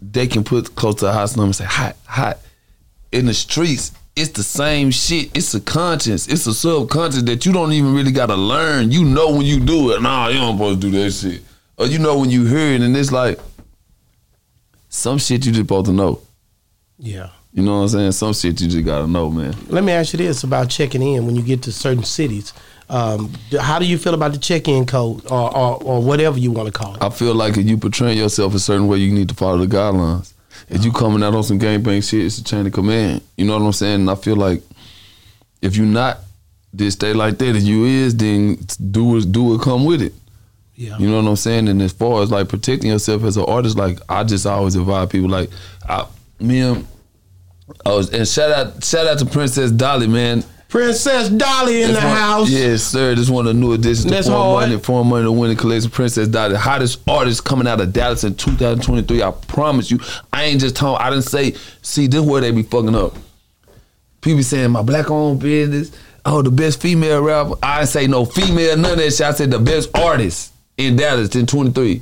they can put close to a house number and say hot, hot. In the streets, it's the same shit. It's a conscience. It's a subconscious that you don't even really gotta learn. You know when you do it. Nah, you don't supposed to do that shit. Or you know when you hear it and it's like some shit you just supposed to know. Yeah. You know what I'm saying? Some shit you just gotta know, man. Let me ask you this about checking in when you get to certain cities. Um, how do you feel about the check-in code or, or, or whatever you want to call it? I feel like if you portray yourself a certain way, you need to follow the guidelines. If you coming out on some gangbang shit, it's a chain of command. You know what I'm saying? And I feel like if you not, then stay like that. If you is, then do what do what come with it. Yeah. You know what I'm saying? And as far as like protecting yourself as an artist, like I just always advise people like I me and I was and shout out shout out to Princess Dolly, man. Princess Dolly in That's the one- house. Yes, sir. This one of the new additions to That's Foreign hard. Money, Foreign Money, the winning collection. Princess Dolly, hottest artist coming out of Dallas in 2023. I promise you. I ain't just talking. I didn't say. See, this where they be fucking up. People saying my black owned business. Oh, the best female rapper. I didn't say no female, none of that shit. I said the best artist in Dallas in 23.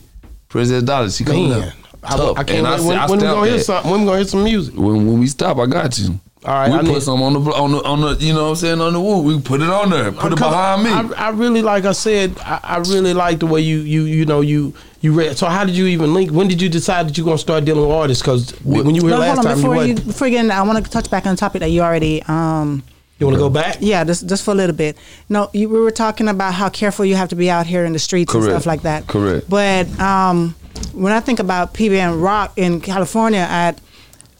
Princess Dallas, she coming Man, out. I, Tough. I can't And wait. said- when, I when we gonna hear some. When we gonna hear some music? When, when we stop, I got you. All right, we I put need- some on the on the on the you know what I'm saying on the wall. We put it on there. Put it behind me. I, I really like I said. I, I really like the way you you you know you you read. So how did you even link? When did you decide that you're gonna start dealing with artists? Because when you were here No, last hold on. time, Before you, wasn't. before you get in, I want to touch back on the topic that you already. Um, You want to go back? yeah, just just for a little bit. No, you, we were talking about how careful you have to be out here in the streets and stuff like that. Correct. But um, when I think about PnB Rock in California, at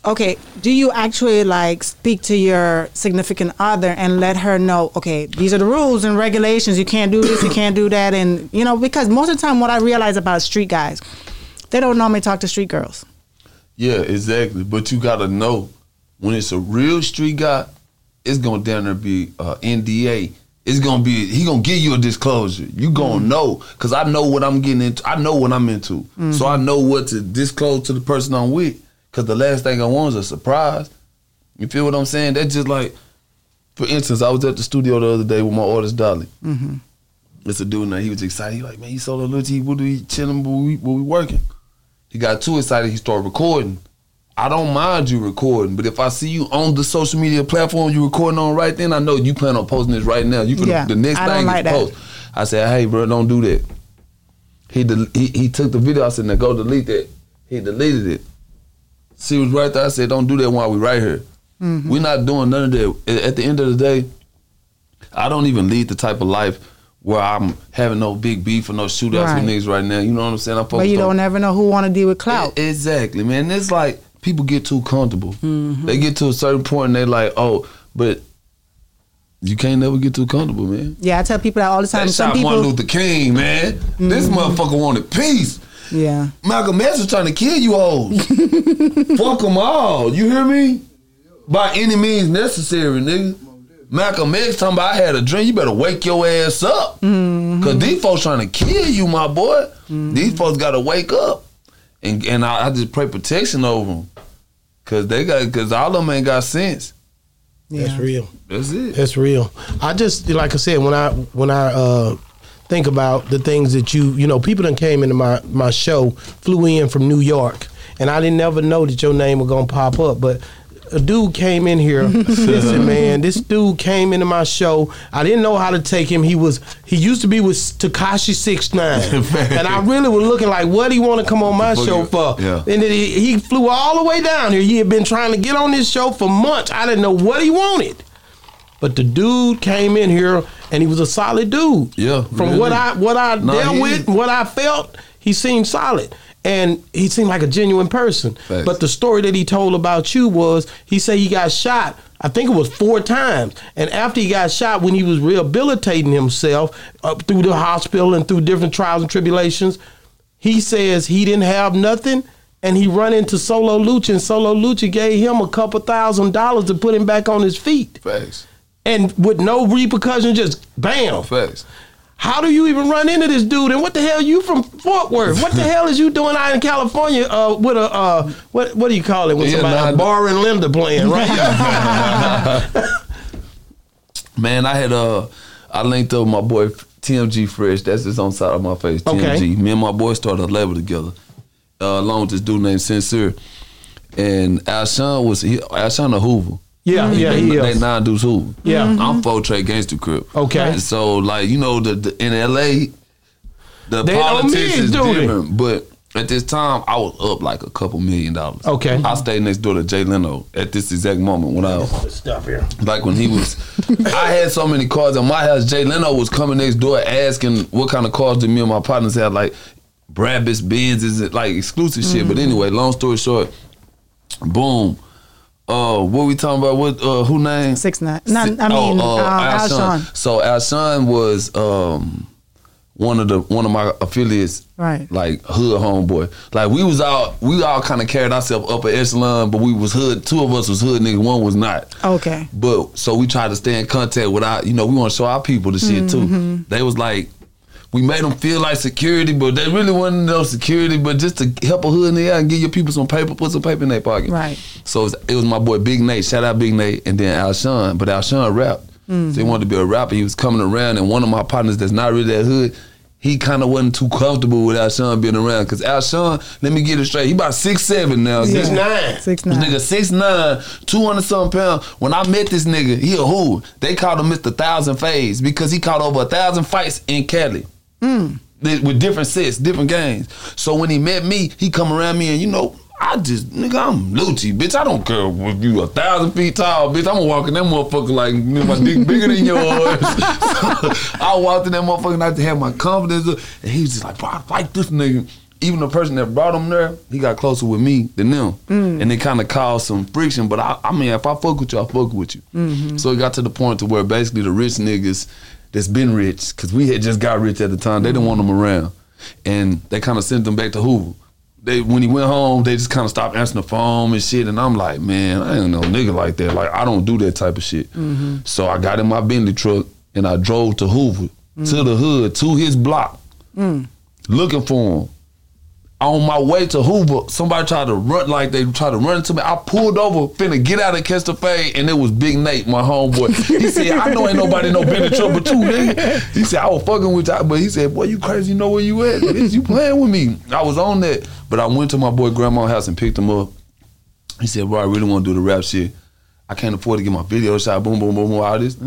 okay, do you actually like speak to your significant other and let her know? Okay, these are the rules and regulations. You can't do this. You can't do that. And you know, because most of the time, what I realize about street guys, they don't normally talk to street girls. Yeah, exactly. But you gotta know when it's a real street guy, it's gonna down there be uh, NDA. It's gonna be he gonna give you a disclosure. You gonna mm-hmm. know because I know what I'm getting into. I know what I'm into, so mm-hmm. I know what to disclose to the person I'm with. Because the last thing I want is a surprise. You feel what I'm saying? That's just like, for instance, I was at the studio the other day with my artist Dolly. Mm-hmm. It's a dude now. He was excited. He like, man, he sold a little T. What do we chilling? What we, we working? He got too excited. He started recording. I don't mind you recording, but if I see you on the social media platform you recording on right then, I know you plan on posting this right now. You finna, Yeah, the next I thing like is post. I said, hey, bro, don't do that. He, del- he he took the video. I said, now go delete that. He deleted it. She was right there. I said, don't do that while we right here. Mm-hmm. We're not doing none of that. At- the end of the day, I don't even lead the type of life where I'm having no big beef or no shootouts Right. with niggas right now. You know what I'm saying? I'm But you on- don't ever know who want to deal with clout. Exactly, man. It's like people get too comfortable. Mm-hmm. They get to a certain point and they're like, oh, but you can't never get too comfortable, man. Yeah, I tell people that all the time. That Some shot people, Martin Luther King, man. This motherfucker wanted peace. yeah, Malcolm X was trying to kill you all. Fuck them all. You hear me? By any means necessary, nigga. Malcolm X talking about I had a dream. You better wake your ass up. Cause these folks trying to kill you, my boy. These folks gotta wake up. And and I, I just pray protection over them. Cause they got cause all of them ain't got sense. yeah. That's real. That's it. That's real. I just like I said when I when I uh, think about the things that you you know people that came into my my show flew in from New York and I didn't ever know that your name was gonna pop up, but. A dude came in here. Listen, man, this dude came into my show. I didn't know how to take him. He was he used to be with Tekashi Six Nine, and I really was looking like, what he want to come on my For show you. for? Yeah. And then he, he flew all the way down here. He had been trying to get on this show for months. I didn't know what he wanted. But the dude came in here and he was a solid dude. Yeah, From really. what I what I No, dealt he with, what I felt, he seemed solid. And he seemed like a genuine person. Facts. But the story that he told about you was he said he got shot, I think it was four times. And after he got shot, when he was rehabilitating himself up through the hospital and through different trials and tribulations, he says he didn't have nothing and he run into Solo Lucci and Solo Lucci gave him a couple thousand dollars to put him back on his feet. Facts. And with no repercussion, just bam. Facts. How do you even run into this dude? And what the hell you from Fort Worth? What the hell is you doing out in California uh, with a uh, what what do you call it when Yeah, somebody nah, a bar and Linda playing right? Man, I had uh I linked up with my boy TMG Fresh. That's his on side of my face. Okay. TMG. Me and my boy started a label together. Uh, along with this dude named Sincere. And Alshon was he Alshon a Hoover. Yeah, mm-hmm. yeah, he they, is. they nine dudes Hoover. Yeah. I'm mm-hmm. four Trey Gangster Crip. Okay. And so like, you know, the, the in LA, the They politics is do they? different. But at this time, I was up like a couple million dollars. Okay. I stayed next door to Jay Leno at this exact moment when I Stuff here. like when he was, I had so many cars in my house. Jay Leno was coming next door asking what kind of cars did me and my partners have, like Brabus, Benz, is it like exclusive shit. But mm-hmm. anyway, long story short, boom. Uh, what we talking about? What? Uh, who name? Six nine. Not, I Oh, mean, uh, uh, Alshon. Alshon. So Alshon was um one of the one of my affiliates, Right. Like hood homeboy. Like we was all we all kind of carried ourselves up upper echelon, but we was hood. Two of us was hood nigga. One was not. Okay. But so we tried to stay in contact with our, you know, we want to show our people the shit Mm-hmm. too. They was like, we made them feel like security, but they really wasn't no security, but just to help a hood nigga out and give your people some paper, put some paper in their pocket. Right. So it was, it was my boy Big Nate. Shout out Big Nate, and then Alshon. But Alshon rapped, Mm-hmm. so he wanted to be a rapper. He was coming around, and one of my partners that's not really that hood. He kind of wasn't too comfortable with Alshon being around because Alshon, let me get it straight, he about six seven now. Six Yeah. nine. Six This nine. nigga six nine, two hundred something pounds. When I met this nigga, he a who? They called him Mr. Thousand Phase because he caught over a thousand fights in Cali. Th- With different sets, different games. So when he met me, he come around me and you know, I just nigga, I'm Lucci, bitch. I don't care if you a thousand feet tall, bitch. I'm walking that motherfucker like my dick bigger than yours. I walked in that motherfucker and I had to have my confidence. And he was just like, bro, I like this nigga. Even the person that brought him there, he got closer with me than them. Mm. And it kind of caused some friction. But I, I mean, if I fuck with you, I fuck with you. Mm-hmm. So it got to the point to where basically the rich niggas that's been rich, because we had just got rich at the time, they didn't want him around. And they kind of sent them back to Hoover. They when he went home, they just kind of stopped answering the phone and shit. And I'm like, man, I ain't no nigga like that. Like I don't do that type of shit. Mm-hmm. So I got in my Bentley truck and I drove to Hoover, to the hood, to his block, mm. looking for him. On my way to Hoover, somebody tried to run like they tried to run into me. I pulled over, finna get out and catch the fade, and it was Big Nate, my homeboy. He said, "I know ain't nobody no truck but you, nigga." He said, "I was fucking with you," but he said, "Boy, you crazy? You know where you at? You playing with me?" I was on that, but I went to my boy grandma's house and picked him up. He said, "Bro, I really want to do the rap shit. I can't afford to get my video shot. Boom, boom, boom, boom. All this."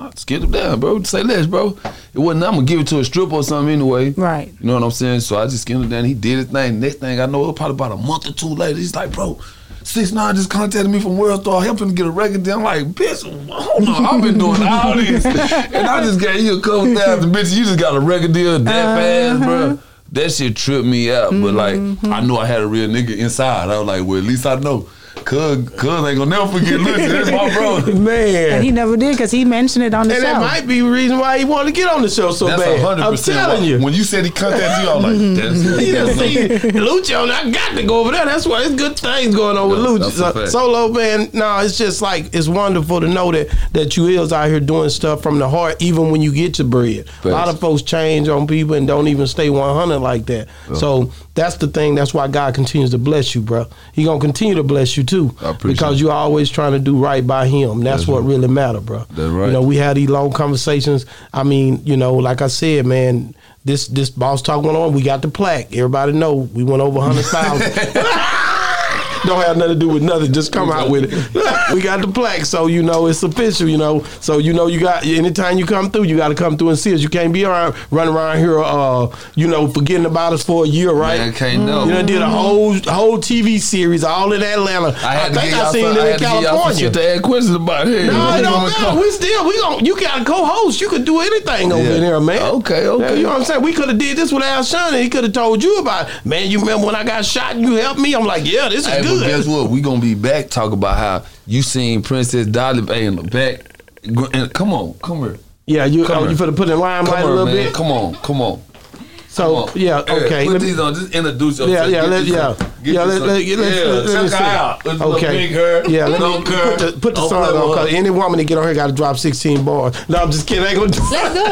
I scared him down, bro. Say less, bro. It wasn't. I'm gonna give it to a stripper or something anyway. Right. You know what I'm saying? So I just skinned him down. He did his thing. Next thing I know, it was probably about a month or two later. He's like, bro, six nine just contacted me from World Star, helping to get a record deal. I'm like, bitch, hold on, I've been doing all this, and I just gave you a couple thousand, bitch. You just got a record deal that uh-huh. fast, bro. That shit tripped me out. But like, I mm-hmm. knew I had a real nigga inside. I was like, well, at least I know. Cuz, cuz ain't gonna never forget Lucci. That's my brother. Man. And he never did because he mentioned it on the and show. And that might be the reason why he wanted to get on the show so That's bad. hundred I'm telling you. When you said he contacted you, I was like, that's He done seen Lucio, and I got to go over there. That's why it's good things going on with Yeah, Lucio. that's. Solo man, no, it's just like it's wonderful to know that that you is out here doing stuff from the heart, even when you get your bread. A lot of folks change on people and don't even stay 100 like that. So that's the thing. That's why God continues to bless you, bro. He gonna continue to bless you too, I appreciate because you're always trying to do right by Him. That's, what really matter, bro. That's right. You know, we had these long conversations. I mean, you know, like I said, man, this this boss talk went on. We got the plaque. Everybody know we went over hundred thousand. Don't have nothing to do with nothing. Just come out with it. we got the plaque, so you know it's official. You know, so you know you got anytime you come through, you got to come through and see us. You can't be around running around here, uh, you know, forgetting about us for a year, right? Man, can't know. You done did a whole whole TV series all in Atlanta. I had to think I seen some, it I in had to get y'all some California. to ask questions about here. No, it don't matter. We still we gon' you got a co-host. You could do anything over Yeah. in here, man. Okay, okay. You know what I'm saying? We could have did this with Alshon and he could have told you about it. Man, you remember when I got shot and you helped me? I'm like, yeah, this is Hey, but guess what? We gonna be back talk about how you seen Princess Dolly Bay in the back. Come on, come here. Yeah, you Come oh, you finna put in limelight a little man. bit. Come on, come on. So yeah, Here, okay. Put Let me- these on. Just introduce yourself. Yeah, yeah, let- yeah. some- Yeah, you let- some- let- let- yeah, let- let me check see. her out. This little Okay. big hair. Yeah, let me put the, put the song on because any woman that get on here got to drop 16 bars. No, I'm just kidding. I ain't gonna do Let's do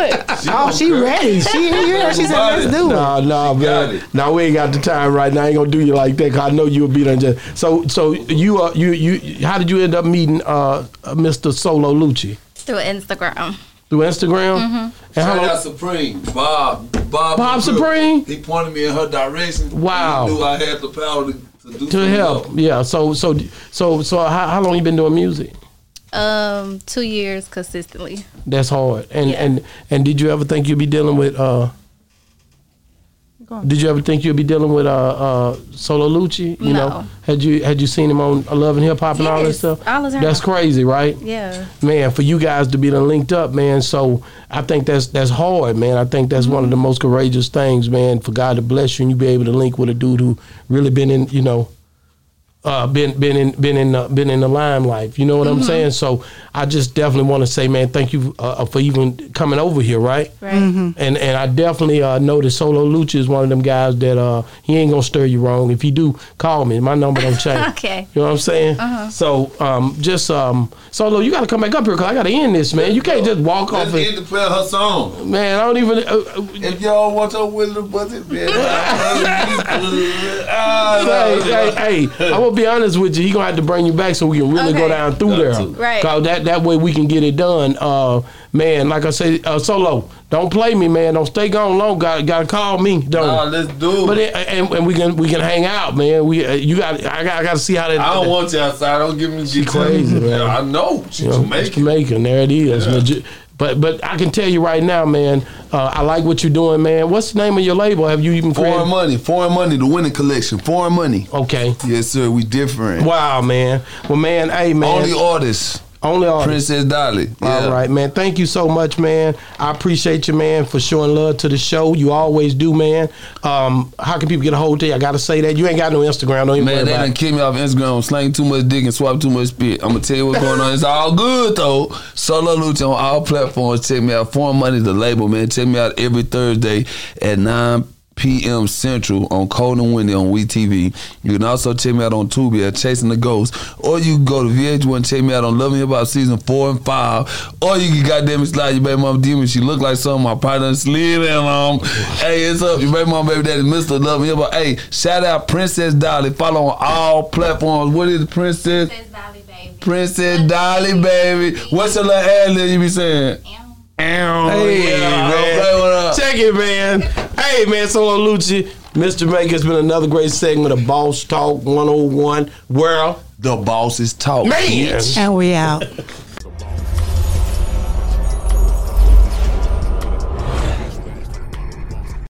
it. oh, she care. ready. She you hear? She said, let's do it. No, no, got man. it. No, we ain't got the time right now. I ain't gonna do you like that. Cause I know you'll be done. Just so, so you, uh, you, you. How did you end up meeting uh, uh, Mr. Solo Lucci Through Instagram. Through Instagram? Mm-hmm. And how Shout out Supreme, Bob, Bob, Bob McCook. Supreme? He pointed me in her direction. Wow. He knew I had the power to, to do To help, else. yeah. So, so, so, so, how, how long you been doing music? Um, two years consistently. That's hard. And Yeah. and and did you ever think you'd be dealing with? uh Go on. Did you ever think you'd be dealing with uh, uh, Solo Lucci? You know, had you had you seen him on Love and Hip Hop and all that stuff? all the time. That's crazy, right? Yeah. man, for you guys to be linked up, man. So I think that's that's hard, man. I think that's one of the Mm-hmm. most courageous things, man. For God to bless you and you be able to link with a dude who really been in, you know, uh, been been in been in the, been in the limelight. You know what Mm-hmm. I'm saying? So I just definitely want to say, man, thank you uh, for even coming over here, right? Right. And and I definitely uh, know that Solo Lucci is one of them guys that uh, he ain't gonna stir you wrong. If you do, call me. My number don't change. Okay. You know what I'm saying? Uh-huh. So um, just um, Solo, you got to come back up here because I got to end this, man. You can't just walk Let's off get and to play her song. man. I don't even. Uh, uh, If y'all want your Willie Buzzard, man. ah, hey, hey, hey, I'm gonna be honest with you. He gonna have to bring you back so we can really go down through Got there. to. Right. Cause that that way we can get it done. Uh, man, like I say, uh, Solo, don't play me, man. Don't stay gone long. Got got to call me. Don't. Nah, let's do it. but it, and, and we can we can hang out, man. We uh, you got I got I got to see how that. I don't want you outside. Don't give me She crazy, man. I know. She You know, Jamaican. Jamaican. There it is. Yeah. But but I can tell you right now, man. Uh, I like what you're doing, man. What's the name of your label? Have you even created? Foreign money. Foreign money. The winning collection. Foreign money. Okay. Yes, sir. We different. Wow, man. Well, man. Hey, man. Only artists. Only artist. Princess Dolly. Yeah. All right, man. Thank you so much, man. I appreciate you, man, for showing love to the show. You always do, man. Um, how can people get a hold of you? I gotta say that you ain't got no Instagram. Don't even Man, they done kick me off Instagram, slang too much dick and swap too much spit. I'm gonna tell you what's going on. It's all good though. Solo Lucci on all platforms. Check me out. Foreign Money, the label, man. Check me out every Thursday at 9 p.m. Central on Cold and Windy on WeTV. You can also check me out on Tubi at Chasing the Ghost. Or you can go to VH1 and check me out on Love and Hip Hop Season 4 and 5. Or you can goddamn it slide your baby mama demon. She look like something I probably done slid in on. Hey, it's up. Your baby mama, baby daddy, Mr. Love and Hip Hop. Hey, shout out Princess Dolly. Follow on all platforms. What is it, Princess? Dolly, baby. Princess Dolly, baby. What's your little ad you be saying? Ow, Hey, yeah, man. okay, what up? Check it, man. Hey, man. Solo Lucci, Mr. Jamaica. It's been another great segment of Boss Talk 101 World. The boss is talking. Man. And we out.